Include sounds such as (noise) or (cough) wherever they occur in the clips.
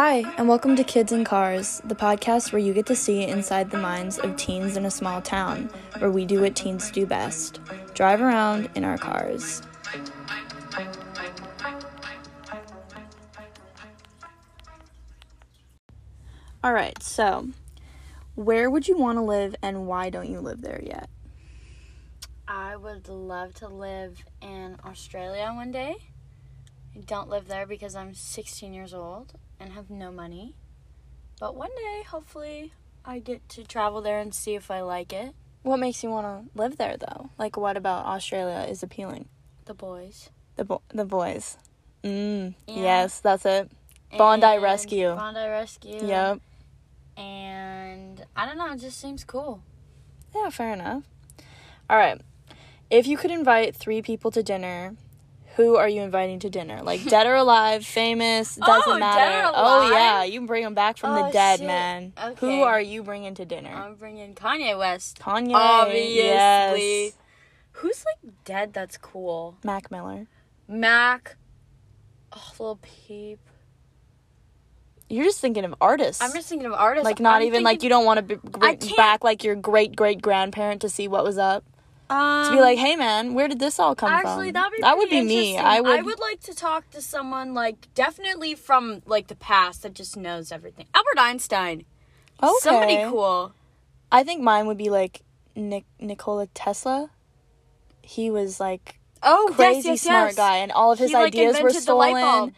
Hi, and welcome to Kids in Cars, the podcast where you get to see inside the minds of teens in a small town, where we do what teens do best drive around in our cars. All right, so where would you want to live and why don't you live there yet? I would love to live in Australia one day. I don't live there because I'm 16 years old and have no money. But one day, hopefully, I get to travel there and see if I like it. What makes you want to live there though? Like, what about Australia is appealing? The boys. The bo- the boys. Mm, Yeah. Yes, that's it. Bondi And Rescue. Bondi Rescue. Yep. And I don't know, it just seems cool. Yeah, fair enough. All right. If you could invite three people to dinner, who are you inviting to dinner? Like dead or alive, famous, doesn't (laughs) Oh, dead matter. Oh yeah, you can bring them back from the Oh, dead, shit. man. Who are you bringing to dinner? I'm bringing Kanye West. Kanye. Obviously. Yes. Who's like dead that's cool? Mac Miller. Mac. Oh, Lil Peep. You're just thinking of artists. I'm just thinking of artists. like not I'm even like you don't want to b- bring back like your great great grandparent to see what was up. Um, To be like, hey man, where did this all come Actually, from? be that would be me. I would. I would like to talk to someone like definitely from like the past that just knows everything. Albert Einstein. okay. Somebody cool. I think mine would be like Nick Nikola Tesla. He was like Oh, crazy yes, yes, smart yes. guy, and all of his He, like, ideas were the light stolen.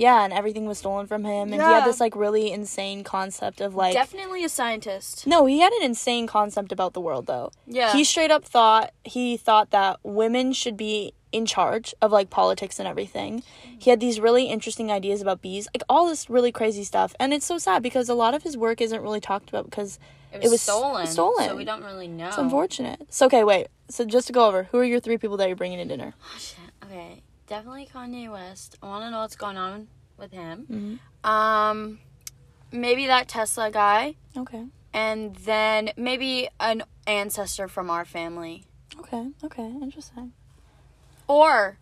Yeah, and everything was stolen from him, and he had this like really insane concept of like. Definitely a scientist. no, he had an insane concept about the world though. Yeah. He straight up thought he thought that women should be in charge of like politics and everything. He had these really interesting ideas about bees, like all this really crazy stuff. And it's so sad because a lot of his work isn't really talked about because it was, was stolen. stolen. So we don't really know. it's unfortunate. So okay, wait. So just to go over, who are your three people that you're bringing to dinner? Oh, shit. Okay. Definitely Kanye West. I want to know what's going on with him. Mhm. Um, maybe that Tesla guy, Okay. and then maybe an ancestor from our family, Okay. Okay. Interesting. or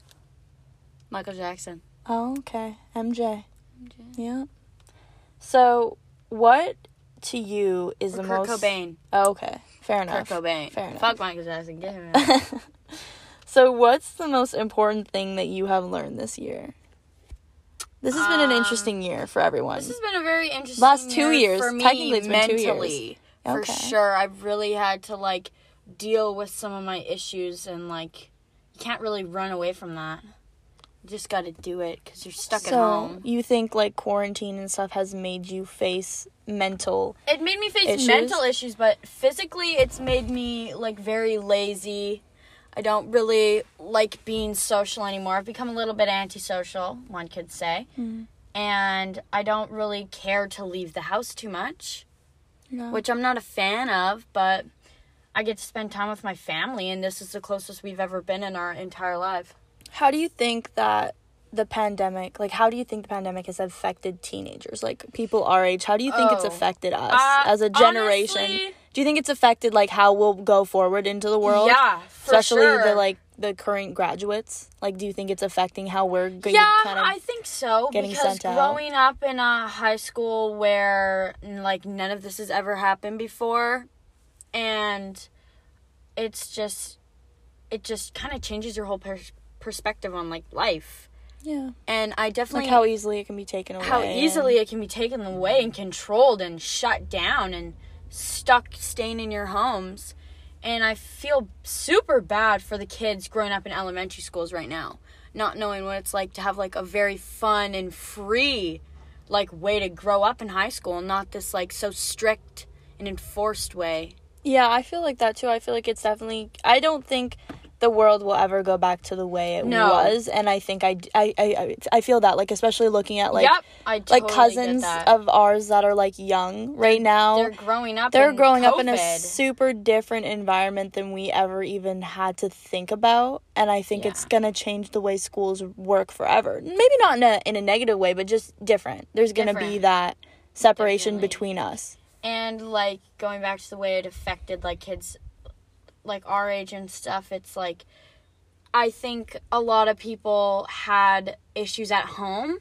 Michael Jackson. Oh, okay. MJ. MJ. Yeah. So, what to you is Or the Kurt most? Cobain. Oh, okay. Fair enough. Kurt Cobain. Fair enough. Fuck Michael Jackson. Get him (laughs) out. So, what's the most important thing that you have learned this year? This has been an Um, interesting year for everyone. This has been a very interesting Last two year years. for me Technically, it's been two years. mentally. For Okay. sure, I've really had to like deal with some of my issues, and like you can't really run away from that. You just got to do it because you're stuck so, at home. you think like quarantine and stuff has made you face mental? It made me face Issues? mental issues, but physically, it's made me like very lazy. I don't really like being social anymore. I've become a little bit antisocial, one could say. Mm. And I don't really care to leave the house too much. No. which I'm not a fan of, but I get to spend time with my family, and this is the closest we've ever been in our entire life. How do you think that the pandemic, like, how do you think the pandemic has affected teenagers, like people our age? How do you think it's Oh. affected us Uh, as a generation? honestly- do you think it's affected like how we'll go forward into the world? Yeah, for especially sure. the like the current graduates. Like, do you think it's affecting how we're going yeah, kind of? I think so getting because sent out. growing up in a high school where like none of this has ever happened before, and it's just it just kind of changes your whole pers- perspective on like life. yeah, And I definitely like how easily it can be taken away. how and- easily it can be taken away and controlled and shut down and stuck staying in your homes. And I feel super bad for the kids growing up in elementary schools right now, not knowing what it's like to have like a very fun and free like way to grow up in high school, not this like so strict and enforced way. Yeah, I feel like that too. I feel like it's definitely. I don't think the world will ever go back to the way it No. was, and I think I, I, I, I feel that like especially looking at like yep, I totally like cousins of ours that are like young right now. they're growing up. they're in growing up in a super different environment than we ever even had to think about and i think it's going to change the way schools work forever maybe not in a in a negative way but just different there's going to be that separation Definitely. between us and like going back to the way it affected like kids like our age and stuff it's like i think a lot of people had issues at home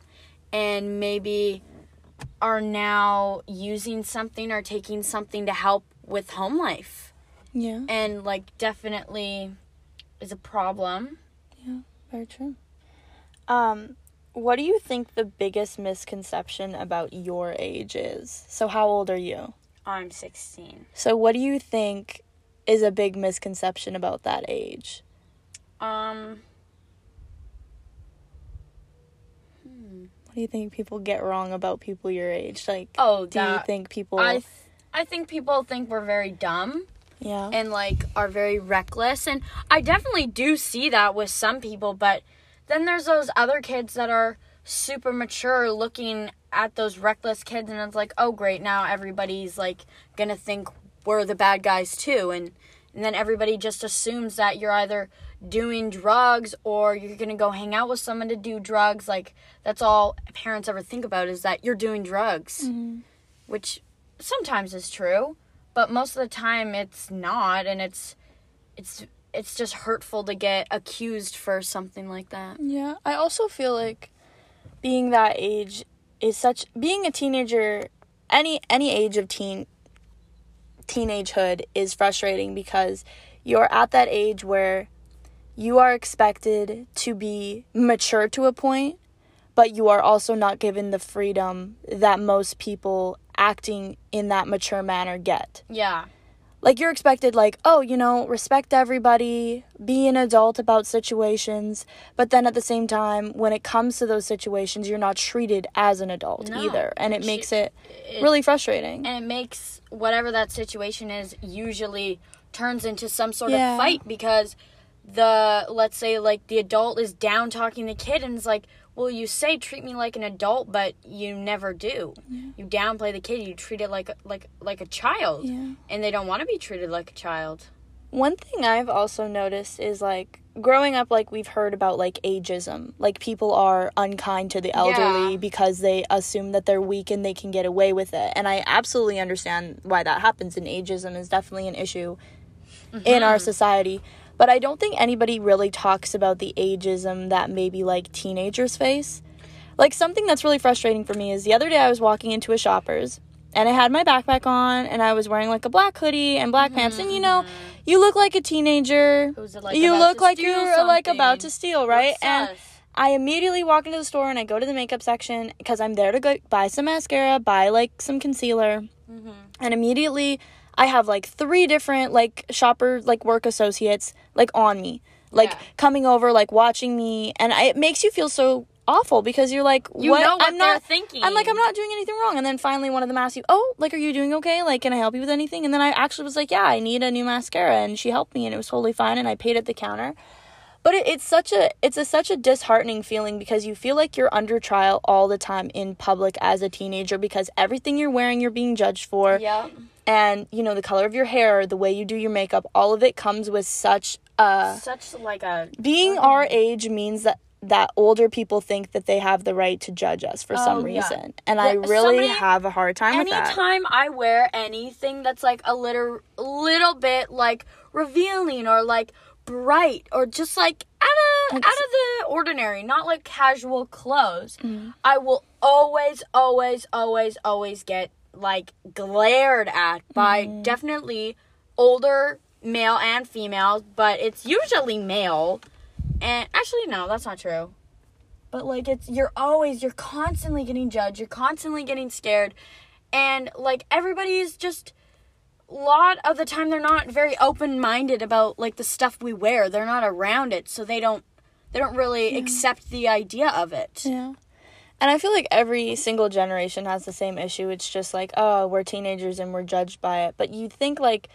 and maybe are now using something or taking something to help with home life. Yeah. And like definitely is a problem. Yeah, very true. Um, what do you think the biggest misconception about your age is? So, how old are you? I'm 16. So, what do you think is a big misconception about that age? Um What do you think people get wrong about people your age? Like, oh, do you think people? I th- I think people think we're very dumb yeah. and like are very reckless and I definitely do see that with some people, but then there's those other kids that are super mature looking at those reckless kids and it's like, "Oh great, now everybody's like going to think we're the bad guys too." And and then everybody just assumes that you're either doing drugs or you're going to go hang out with someone to do drugs. Like that's all parents ever think about is that you're doing drugs. Mm-hmm. Which sometimes is true, but most of the time it's not and it's it's it's just hurtful to get accused for something like that. Yeah, I also feel like being that age is such being a teenager any any age of teen teenagehood is frustrating because you're at that age where you are expected to be mature to a point, but you are also not given the freedom that most people acting in that mature manner get Yeah. Like you're expected like oh you know respect everybody be an adult about situations but then at the same time when it comes to those situations you're not treated as an adult No. either and it She- makes it it- really frustrating and it makes whatever that situation is usually turns into some sort Yeah. of fight because the let's say like the adult is down talking the kid and it's like well you say treat me like an adult but you never do. You downplay the kid you treat it like a, like like a child. Yeah. and they don't want to be treated like a child. One thing i've also noticed is like growing up like we've heard about like ageism. Like people are unkind to the elderly Yeah. because they assume that they're weak and they can get away with it. And i absolutely understand why that happens and ageism is definitely an issue in our mm-hmm. society but i don't think anybody really talks about the ageism that maybe like teenagers face. Like something that's really frustrating for me is the other day i was walking into a shoppers and i had my backpack on and i was wearing like a black hoodie and black pants. And you know you look like a teenager. Who's like, you look like you're like about to steal right? What's and? I immediately walk into the store and I go to the makeup section because I'm there to go buy some mascara, buy like some concealer, Mm-hmm. and immediately I have like three different like shopper like work associates like on me, like Yeah. coming over, like watching me, and I, it makes you feel so awful because you're like, You what? know what I'm they're not thinking. I'm like, I'm not doing anything wrong. And then finally, one of them asks you, "Oh, like, are you doing okay? Like, can I help you with anything?" And then I actually was like, "Yeah, I need a new mascara," and she helped me, and it was totally fine. And I paid at the counter. But it, it's such a it's a such a disheartening feeling because you feel like you're under trial all the time in public as a teenager because everything you're wearing you're being judged for yeah and you know the color of your hair, the way you do your makeup, all of it comes with such a such like a being our age means that that older people think that they have the right to judge us for some Oh, yeah. reason and i really somebody- have a hard time with that anytime I wear anything that's like a little little bit like revealing or like bright or just like out of out of the ordinary, not like casual clothes, Mm-hmm. I will always always always always get like glared at by Mm-hmm. definitely older male and female, but it's usually male. And actually no, that's not true. But like it's you're always you're constantly getting judged, you're constantly getting scared. And like everybody's just a lot of the time they're not very open-minded about like the stuff we wear. They're not around it, so they don't they don't really accept the idea of it. yeah and i feel like every single generation has the same issue. It's just like oh we're teenagers and we're judged by it. But you think like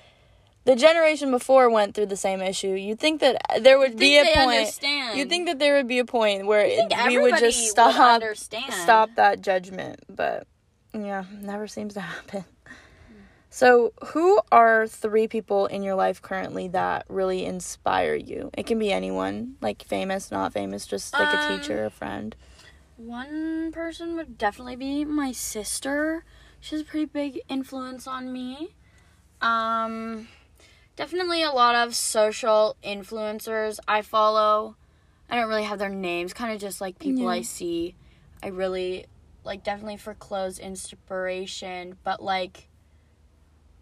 the generation before went through the same issue. You'd think that there would be a point understand. you'd think that there would be a point where think we would just would stop understand. stop that judgment. But yeah never seems to (laughs) happen. So who are three people in your life currently that really inspire you? It can be anyone like famous not famous just like a Um, teacher a friend One person would definitely be my sister. She's a pretty big influence on me. Um, definitely a lot of social influencers I follow. I don't really have their names, kind of just like people Yeah. I see. I really like definitely for clothes inspiration, but like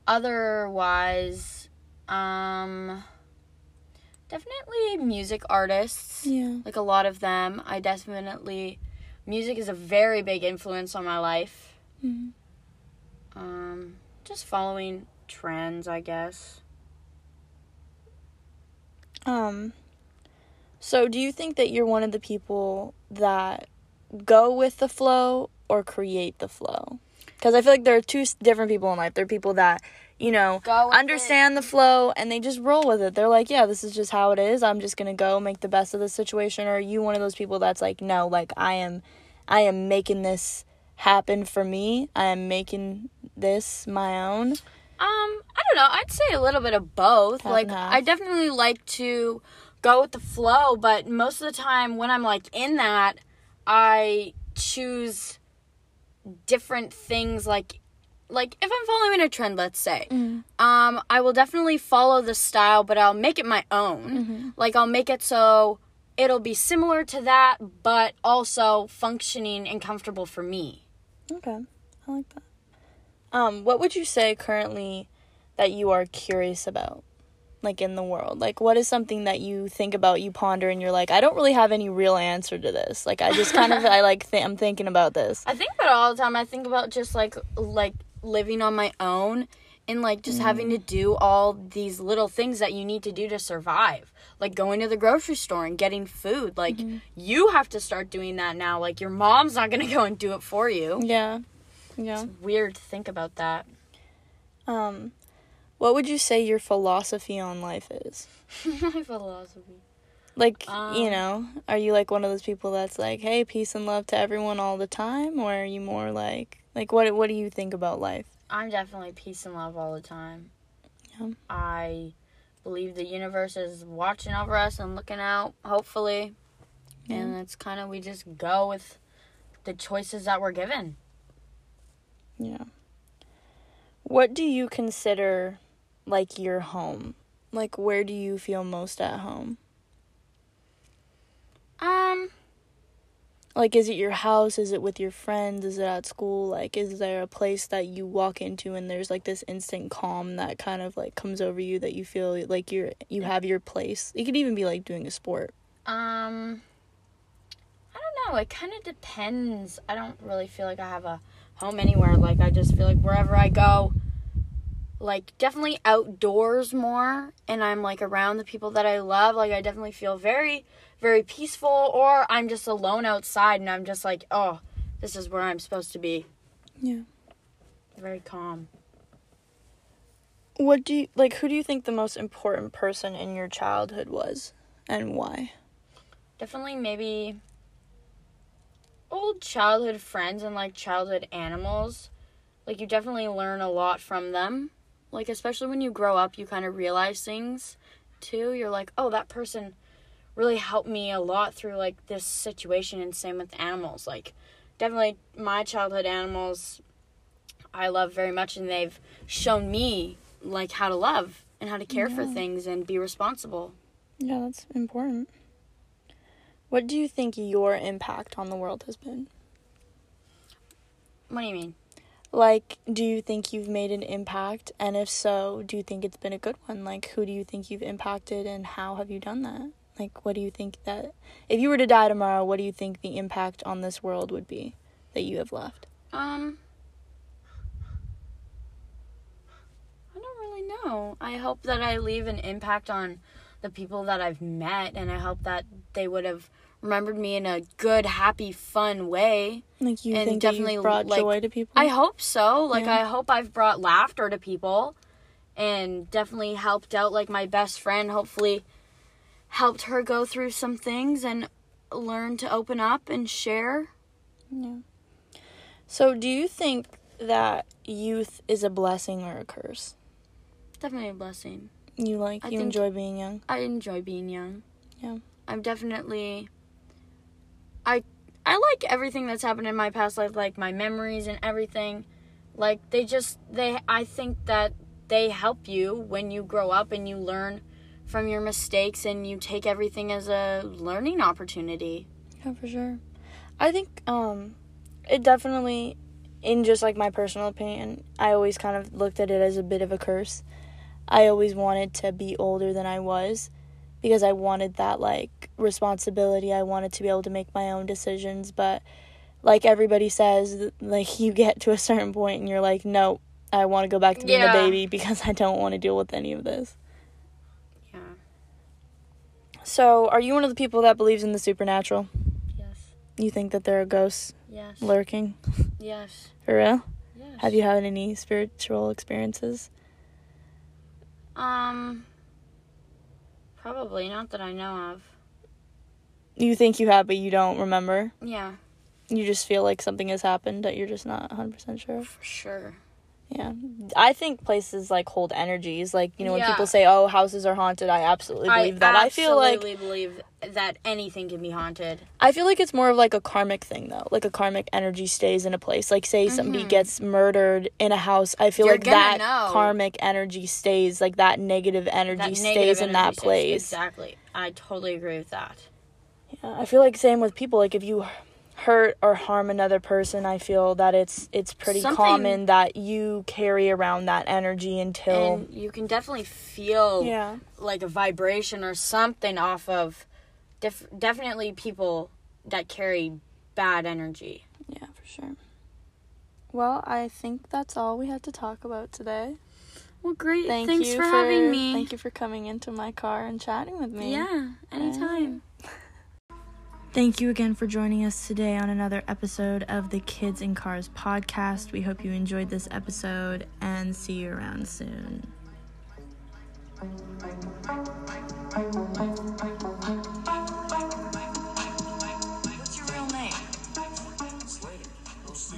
otherwise um definitely music artists. Yeah. Like a lot of them. I definitely music is a very big influence on my life. Mhm. Um just following trends, I guess. Um so do you think that you're one of the people that go with the flow or create the flow? Cuz I feel like there are two different people in life. There are people that, you know, understand the flow and they just roll with it. They're like, yeah, this is just how it is. I'm just going to go make the best of the situation or are you one of those people that's like, no, like I am I am making this happen for me. I am making this my own. Um, I don't know. I'd say a little bit of both. Half like. I definitely like to go with the flow, but most of the time when I'm like in that, I choose different things like like if I'm following a trend, let's say. Um, I will definitely follow the style, but I'll make it my own. Like I'll make it so it'll be similar to that, but also functioning and comfortable for me. Okay. I like that. Um, what would you say currently that you are curious about? Like in the world? Like what is something that you think about, you ponder and you're like, I don't really have any real answer to this. Like I just kind of I like th- I'm thinking about this. (laughs) I think about it all the time. I think about just like like living on my own and like just having to do all these little things that you need to do to survive. Like going to the grocery store and getting food. Like you have to start doing that now. Like your mom's not to (laughs) go and do it for you. Yeah. Yeah. Weird to think about that. Um what would you say your philosophy on life is? (laughs) My philosophy. Like, you Um, know, are you like one of those people that's like, "Hey, peace and love to everyone all the time," or are you more like like what what do you think about life? I'm definitely peace and love all the time. Yeah. I believe the universe is watching over us and looking out, hopefully. And it's kind of, we just go with the choices that we're given. Yeah. What do you consider like your home? Like where do you feel most at home? Um, Like is it your house? Is it with your friends? Is it at school? Like is there a place that you walk into and there's like this instant calm that kind of like comes over you that you feel like you're you have your place? It could even be like doing a sport. um, I don't know. It kind of depends. I don't really feel like I have a home anywhere. Like, I just feel like wherever I go, like, definitely outdoors more, and I'm like around the people that I love. Like, I definitely feel very, very peaceful, or I'm just alone outside and I'm just like, oh, this is where I'm supposed to be. Yeah. Very calm. What do you like who do you think the most important person in your childhood was and why? definitely maybe old childhood friends and like childhood animals like you definitely learn a lot from them like especially when you grow up you kind of realize things too. You're like oh that person really helped me a lot through like this situation and same with animals. Like definitely my childhood animals i love very much and they've shown me like how to love and how to care for things and be responsible. Yeah, that's important. What do you think your impact on the world has been? what do you mean Like, do you think you've made an impact? And if so, do you think it's been a good one? Like, who do you think you've impacted and how have you done that? Like, what do you think that, if you were to die tomorrow, what do you think the impact on this world would be that you have left? Um, I don't really know. I hope that I leave an impact on the people that I've met, and I hope that they would have remembered me in a good, happy, fun way. Like, you And definitely, brought like, joy to people? I hope so. Like, Yeah. I hope I've brought laughter to people and definitely helped out, like, my best friend. Hopefully, helped her go through some things and learn to open up and share. Yeah. So, do you think that youth is a blessing or a curse? Definitely a blessing. You like I you enjoy being young. I enjoy being young. Yeah. I'm definitely I I like everything that's happened in my past life, like my memories and everything. Like they just they I think that they help you when you grow up and you learn from your mistakes and you take everything as a learning opportunity. Yeah, for sure. I think um it definitely in just like my personal opinion, I always kind of looked at it as a bit of a curse. I always wanted to be older than I was because I wanted that like responsibility. I wanted to be able to make my own decisions, but like everybody says, like you get to a certain point and you're like, "No, I want to go back to being Yeah. a baby because I don't want to deal with any of this." Yeah. So, are you one of the people that believes in the supernatural? Yes. You think that there are ghosts Yes. lurking? Yes. (laughs) For real? Yes. Have you had any spiritual experiences? Um. Probably not that I know of. You think you have, but you don't remember? Yeah, You just feel like something has happened that you're just not 100% sure? for sure. Yeah. I think places like hold energies. Like, you know, when Yeah. people say, oh, houses are haunted, I absolutely believe that. I feel like absolutely believe that anything can be haunted. I feel like it's more of like a karmic thing though. Like a karmic energy stays in a place. Like say somebody gets murdered in a house, I feel Mm-hmm. You're like that know. karmic energy stays like that negative energy That stays negative in that energy stays- place. Exactly. I totally agree with that. I feel like same with people. Like if you hurt or harm another person, I feel that it's it's pretty Something- common that you carry around that energy until And you can definitely feel yeah. like a vibration or something off of def- definitely people that carry bad energy. Yeah, for sure. Well, I think that's all we had to talk about today. Well, great. Thank Thanks you for, having me. Thank you for coming into my car and chatting with me. Yeah, anytime. (laughs) Thank you again for joining us today on another episode of the Kids in Cars podcast. We hope you enjoyed this episode and see you around soon.